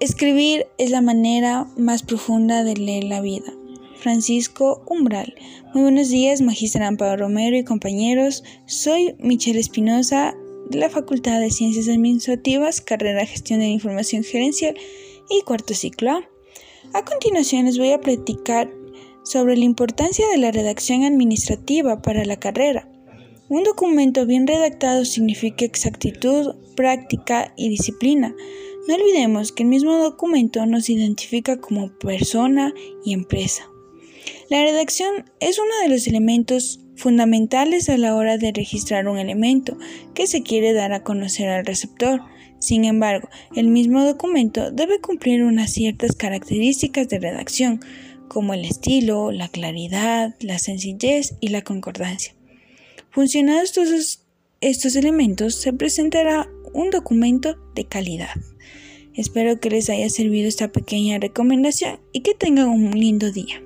Escribir es la manera más profunda de leer la vida. Francisco Umbral. Muy buenos días, Magistra Amparo Romero y compañeros. Soy Michelle Espinosa de la Facultad de Ciencias Administrativas, carrera Gestión de la Información Gerencial y cuarto ciclo A. A continuación les voy a platicar sobre la importancia de la redacción administrativa para la carrera. Un documento bien redactado significa exactitud, práctica y disciplina. No olvidemos que el mismo documento nos identifica como persona y empresa. La redacción es uno de los elementos fundamentales a la hora de registrar un elemento que se quiere dar a conocer al receptor. Sin embargo, el mismo documento debe cumplir unas ciertas características de redacción, como el estilo, la claridad, la sencillez y la concordancia. Funcionados todos estos elementos, se presentará un documento de calidad. Espero que les haya servido esta pequeña recomendación y que tengan un lindo día.